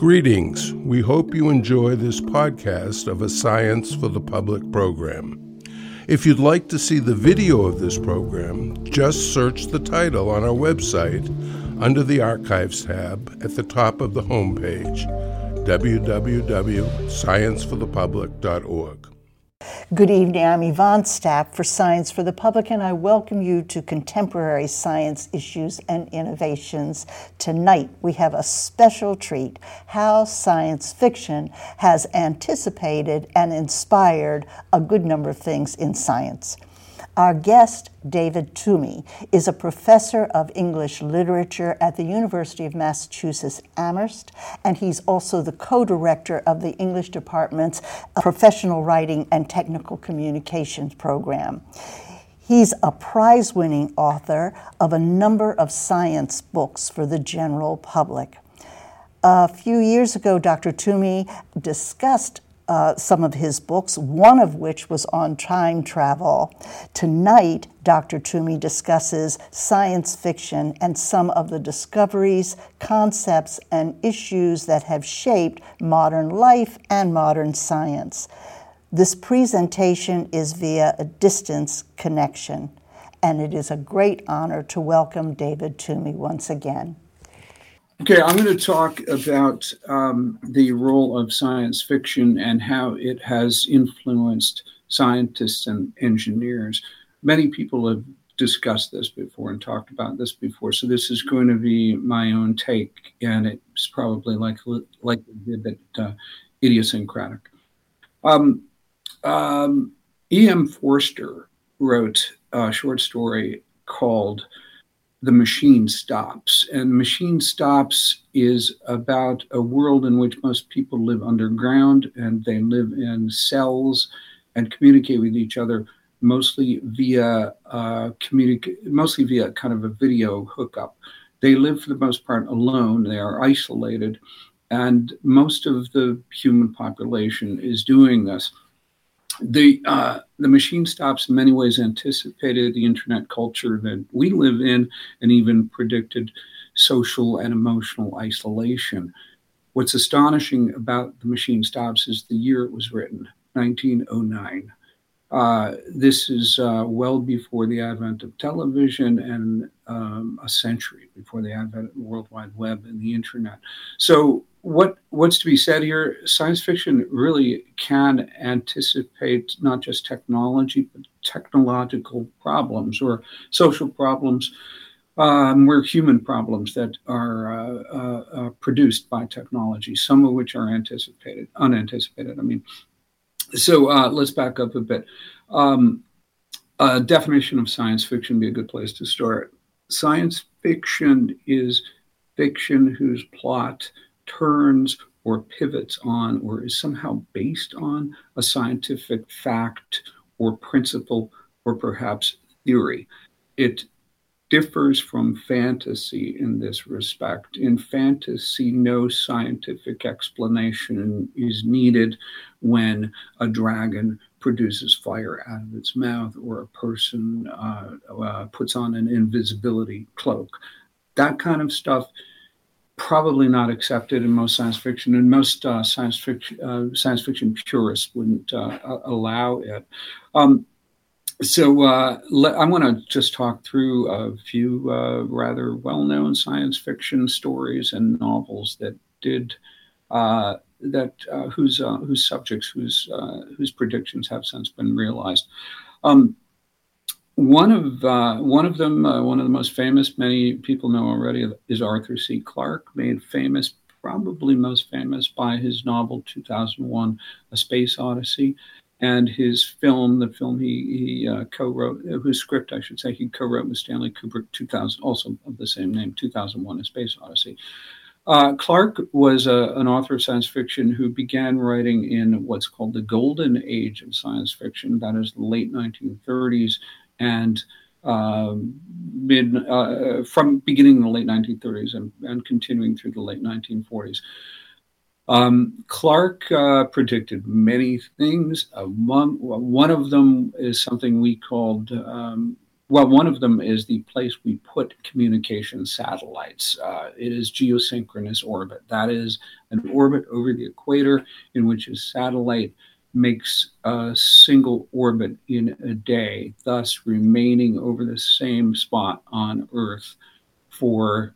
Greetings. We hope you enjoy this podcast of a Science for the Public program. If you'd like to see the video of this program, just search the title on our website under the Archives tab at the top of the homepage www.scienceforthepublic.org. Good evening. I'm Yvonne Stapp for Science for the Public, and I welcome you to Contemporary Science Issues and Innovations. Tonight, we have a special treat how science fiction has anticipated and inspired a good number of things in science. Our guest, David Toomey, is a professor of English literature at the University of Massachusetts Amherst, and he's also the co director of the English Department's Professional Writing and Technical Communications program. He's a prize winning author of a number of science books for the general public. A few years ago, Dr. Toomey discussed uh, some of his books, one of which was on time travel. Tonight, Dr. Toomey discusses science fiction and some of the discoveries, concepts, and issues that have shaped modern life and modern science. This presentation is via a distance connection, and it is a great honor to welcome David Toomey once again. Okay, I'm going to talk about um, the role of science fiction and how it has influenced scientists and engineers. Many people have discussed this before and talked about this before, so this is going to be my own take, and it's probably like like a bit uh, idiosyncratic. Um, um, E.M. Forster wrote a short story called the machine stops. And machine stops is about a world in which most people live underground and they live in cells and communicate with each other mostly via uh, communica- mostly via kind of a video hookup. They live for the most part alone. They are isolated, and most of the human population is doing this the uh, the machine stops in many ways anticipated the internet culture that we live in and even predicted social and emotional isolation what's astonishing about the machine stops is the year it was written 1909 uh, this is uh, well before the advent of television and um, a century before the advent of the World Wide Web and the internet. So, what what's to be said here? Science fiction really can anticipate not just technology, but technological problems or social problems. Um, human problems that are uh, uh, uh, produced by technology, some of which are anticipated, unanticipated. I mean, so uh, let's back up a bit. Um, a definition of science fiction be a good place to start. Science fiction is fiction whose plot turns or pivots on or is somehow based on a scientific fact or principle or perhaps theory. It differs from fantasy in this respect. In fantasy, no scientific explanation is needed when a dragon produces fire out of its mouth or a person uh, uh, puts on an invisibility cloak. That kind of stuff probably not accepted in most science fiction, and most uh, science fiction uh, science fiction purists wouldn't uh, allow it. Um, so uh, let, I want to just talk through a few uh, rather well-known science fiction stories and novels that did uh, that whose whose subjects whose whose predictions have since been realized. Um, one of one of them, one of the most famous, many people know already, is Arthur C. Clarke, made famous, probably most famous by his novel 2001: A Space Odyssey and his film, the film he, he uh, co-wrote, uh, whose script I should say he co-wrote with Stanley Kubrick, 2000, also of the same name, 2001: A Space Odyssey. Uh, Clarke was a, an author of science fiction who began writing in what's called the golden age of science fiction, that is the late 1930s and uh, mid uh, from beginning in the late 1930s and, and continuing through the late 1940s. Um, Clarke uh, predicted many things. Among one of them is something we called um, well, one of them is the place we put communication satellites. Uh, it is geosynchronous orbit. That is an orbit over the equator in which a satellite makes a single orbit in a day, thus remaining over the same spot on Earth for,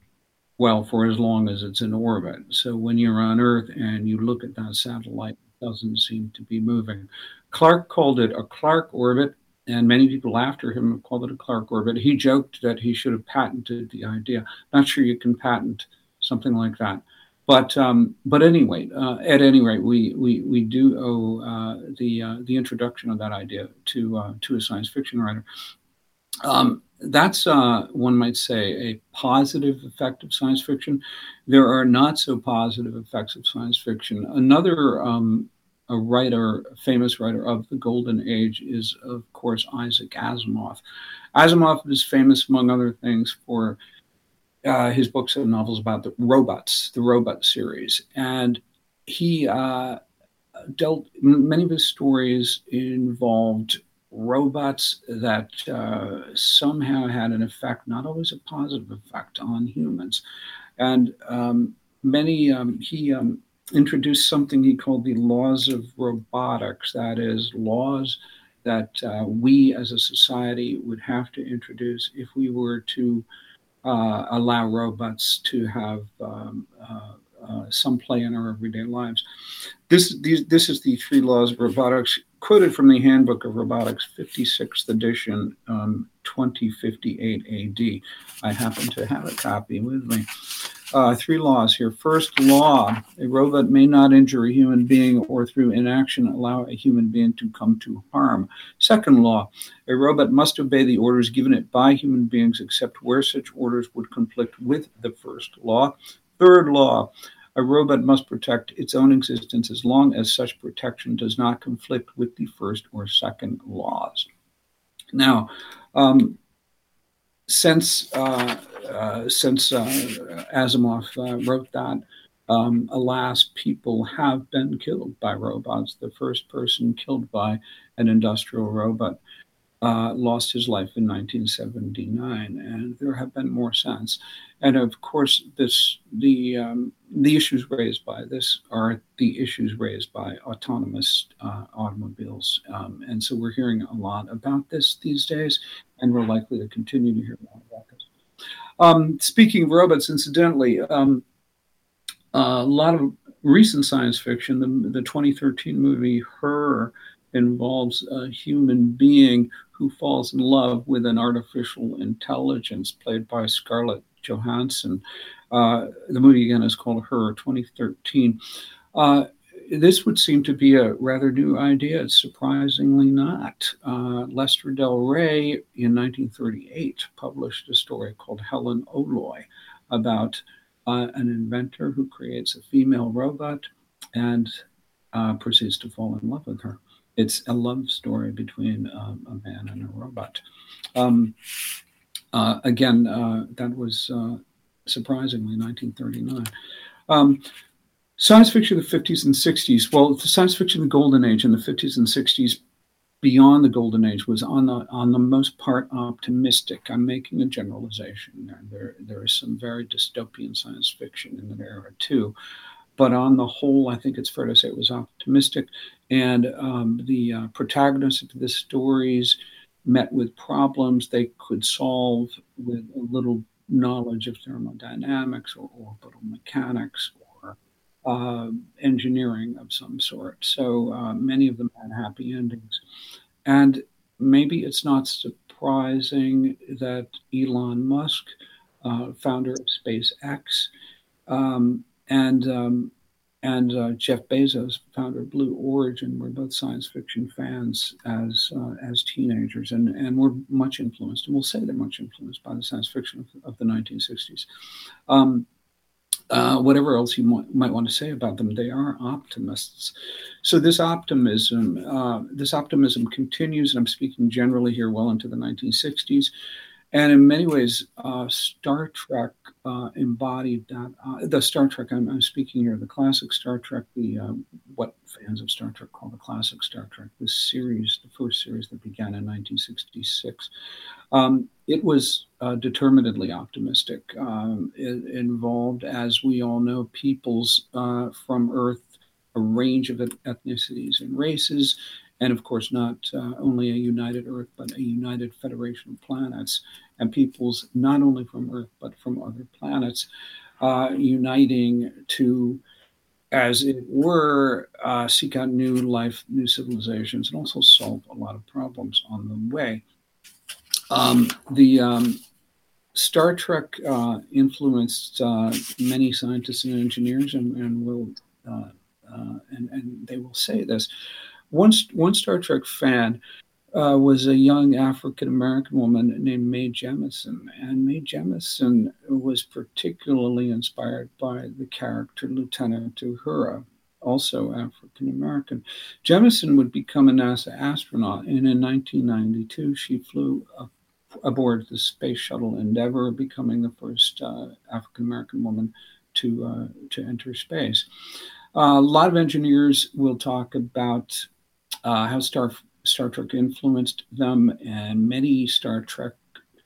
well, for as long as it's in orbit. So when you're on Earth and you look at that satellite, it doesn't seem to be moving. Clarke called it a Clarke orbit and many people after him called it a Clarke orbit. He joked that he should have patented the idea. Not sure you can patent something like that, but um, but anyway, uh, at any rate, we we, we do owe uh, the uh, the introduction of that idea to uh, to a science fiction writer. Um, that's uh, one might say a positive effect of science fiction. There are not so positive effects of science fiction. Another um, a writer, a famous writer of the Golden Age, is of course Isaac Asimov. Asimov is famous, among other things, for uh, his books and novels about the robots, the robot series, and he uh, dealt. Many of his stories involved robots that uh, somehow had an effect, not always a positive effect, on humans, and um, many um, he um, introduced something he called the laws of robotics. That is, laws that uh, we as a society would have to introduce if we were to uh, allow robots to have um, uh, uh some play in our everyday lives. This, these, this is the three laws of robotics quoted from the Handbook of Robotics, 56th edition, um, 2058 AD. I happen to have a copy with me uh, three laws here. First law a robot may not injure a human being or through inaction allow a human being to come to harm. Second law a robot must obey the orders given it by human beings except where such orders would conflict with the first law. Third law a robot must protect its own existence as long as such protection does not conflict with the first or second laws. Now, um, since uh, uh, since uh, Asimov wrote that, um, alas, people have been killed by robots. The first person killed by an industrial robot uh, lost his life in 1979, and there have been more since. And of course, this the um, the issues raised by this are the issues raised by autonomous uh, automobiles, um, and so we're hearing a lot about this these days, and we're likely to continue to hear more about this. Um, speaking of robots, incidentally, um, a lot of recent science fiction, the, the 2013 movie Her, involves a human being who falls in love with an artificial intelligence played by Scarlett Johansson. Uh, the movie again is called Her, 2013. Uh, this would seem to be a rather new idea. surprisingly not. Uh, Lester Del Rey in 1938 published a story called Helen O'Loy about uh, an inventor who creates a female robot and uh, proceeds to fall in love with her. It's a love story between um, a man and a robot. Um, uh, again, uh, that was uh, surprisingly 1939. Um, Science fiction of the 50s and 60s, well, the science fiction the golden age in the 50s and 60s, beyond the golden age, was on the on the most part optimistic. I'm making a generalization there. There, there is some very dystopian science fiction in that era too, but on the whole, I think it's fair to say it was optimistic. And um, the uh, protagonists of the stories met with problems they could solve with a little knowledge of thermodynamics or orbital mechanics uh, engineering of some sort. So uh, many of them had happy endings. And maybe it's not surprising that Elon Musk, uh, founder of SpaceX, um, and um, and uh, Jeff Bezos, founder of Blue Origin, were both science fiction fans as uh, as teenagers, and and were much influenced, and we'll say they're much influenced by the science fiction of, of the 1960s. Um, uh, whatever else you might, might, want to say about them, they are optimists. So this optimism, uh, this optimism continues, and I'm speaking generally here well into the 1960s. And in many ways, uh, Star Trek uh, embodied that. Uh, the Star Trek I'm, I'm, speaking here, the classic Star Trek, the um, what fans of Star Trek call the classic Star Trek, this series, the first series that began in 1966. Um, it was uh, determinedly optimistic. Um, it involved, as we all know, peoples uh, from Earth, a range of ethnicities and races, and of course, not uh, only a united Earth, but a united federation of planets and peoples not only from Earth but from other planets, uh, uniting to, as it were, uh, seek out new life, new civilizations, and also solve a lot of problems on the way. Um, the um, Star Trek uh, influenced uh, many scientists and engineers, and, and will uh, and, and they will say this. One, one Star Trek fan uh, was a young African American woman named Mae Jemison. And Mae Jemison was particularly inspired by the character Lieutenant Uhura, also African American. Jemison would become a NASA astronaut, and in 1992, she flew aboard the Space Shuttle Endeavour, becoming the first uh, African American woman to, uh, to enter space. Uh, a lot of engineers will talk about uh, how Star Star Trek influenced them, and many Star Trek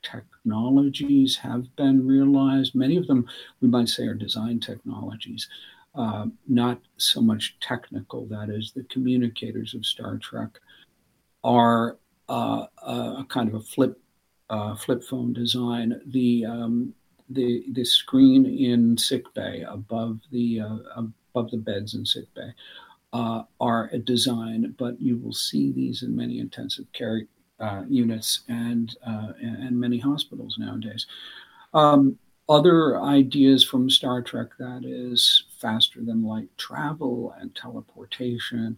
technologies have been realized. Many of them, we might say, are design technologies, uh, not so much technical. That is, the communicators of Star Trek are uh, a kind of a flip uh, flip phone design. The um, the the screen in sickbay above the uh, above the beds in sickbay uh, are a design, but you will see these in many intensive care uh, units and, uh, and many hospitals nowadays. Um, other ideas from Star Trek that is faster than light travel and teleportation,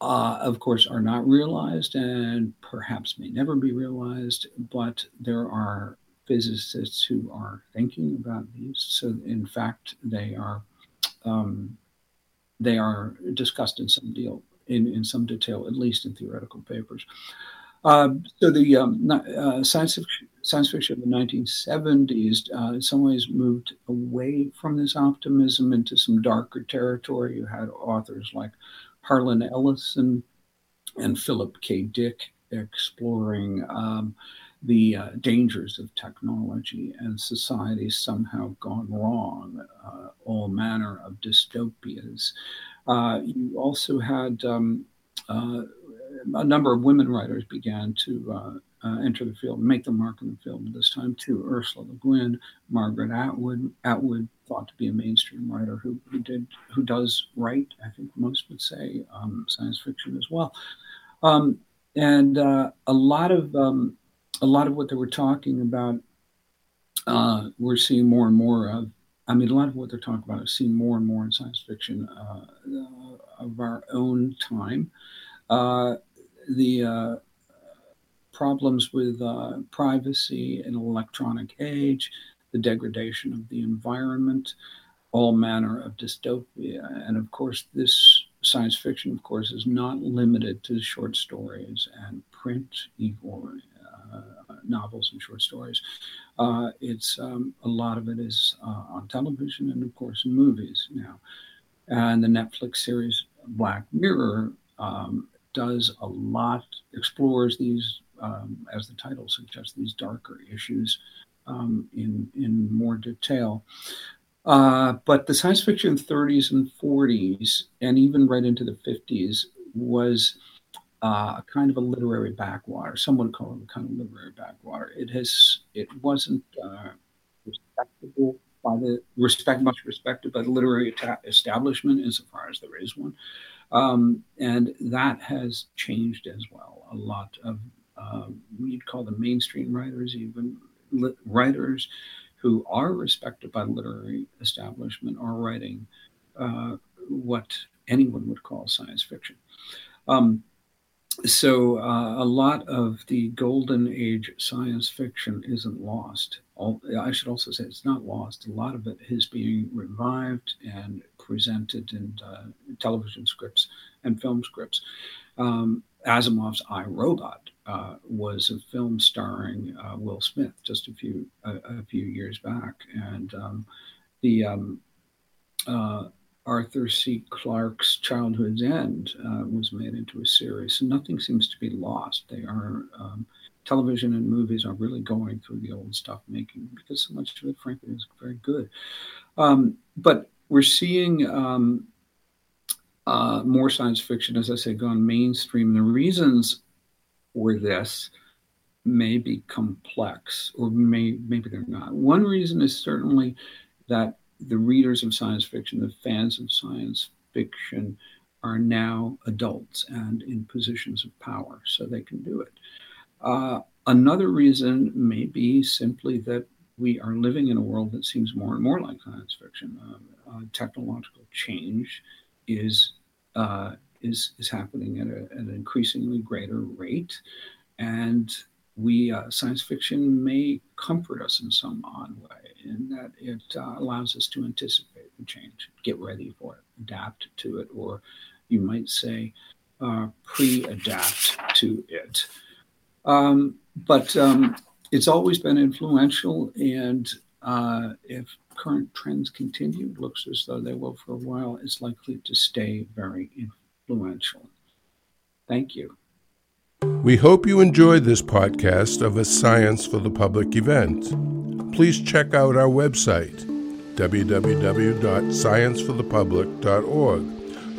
uh, of course, are not realized and perhaps may never be realized, but there are physicists who are thinking about these. So, in fact, they are um, they are discussed in some deal in, in some detail, at least in theoretical papers. Uh, so the um, uh, science, fiction, science fiction of the 1970s uh, in some ways moved away from this optimism into some darker territory. You had authors like Harlan Ellison and Philip K. Dick exploring um, the uh, dangers of technology and society somehow gone wrong, uh, all manner of dystopias. Uh, you also had um, uh, a number of women writers began to uh, uh, enter the field, make the mark in the field this time too. Ursula Le Guin, Margaret Atwood, Atwood thought to be a mainstream writer who, who did who does write. I think most would say um, science fiction as well. Um, and a lot of um, a lot of what they were talking about, uh, we're seeing more and more of. I mean, a lot of what they're talking about is seen more and more in science fiction uh, of our own time. Uh, the uh, problems with uh, privacy in an electronic age, the degradation of the environment, all manner of dystopia. And of course, this science fiction, of course, is not limited to short stories and print or novels and short stories. Uh, it's um, a lot of it is uh, on television and of course in movies now. And the Netflix series Black Mirror um, does a lot, explores these, um, as the title suggests, these darker issues um, in in more detail. Uh, but the science fiction 30s and 40s, and even right into the 50s, was uh, a kind of a literary backwater. Some would call it a kind of literary backwater. It has it wasn't uh, respectable by the respect much respected by the literary establishment insofar as there is one, um, and that has changed as well. A lot of uh, we'd call them mainstream writers, even writers who are respected by the literary establishment, are writing uh, what anyone would call science fiction. Um, so uh, a lot of the golden age science fiction isn't lost. All, I should also say it's not lost. A lot of it is being revived and presented in uh, television scripts and film scripts. Um, Asimov's I Robot uh, was a film starring uh, Will Smith just a few a, a few years back, and um, the um, uh, Arthur C. Clarke's Childhood's End uh, was made into a series. So nothing seems to be lost. They are um, television and movies are really going through the old stuff making because so much of it, frankly, is very good. Um, but we're seeing um, uh, more science fiction, as I say, gone mainstream. The reasons for this may be complex, or may maybe they're not. One reason is certainly that the readers of science fiction, the fans of science fiction, are now adults and in positions of power, so they can do it. Uh, another reason may be simply that we are living in a world that seems more and more like science fiction. Uh, uh, technological change is uh, is is happening at, a, at, an increasingly greater rate, and we uh, science fiction may comfort us in some odd way in that it uh, allows us to anticipate the change, get ready for it, adapt to it, or you might say uh, pre-adapt to it. Um, but um, it's always been influential, and uh, if current trends continue, it looks as though they will for a while, it's likely to stay very influential. Thank you. We hope you enjoyed this podcast of a Science for the Public event. Please check out our website, www.scienceforthepublic.org,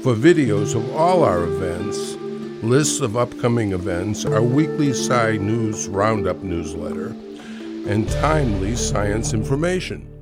for videos of all our events, lists of upcoming events, our weekly Sci News Roundup newsletter, and timely science information.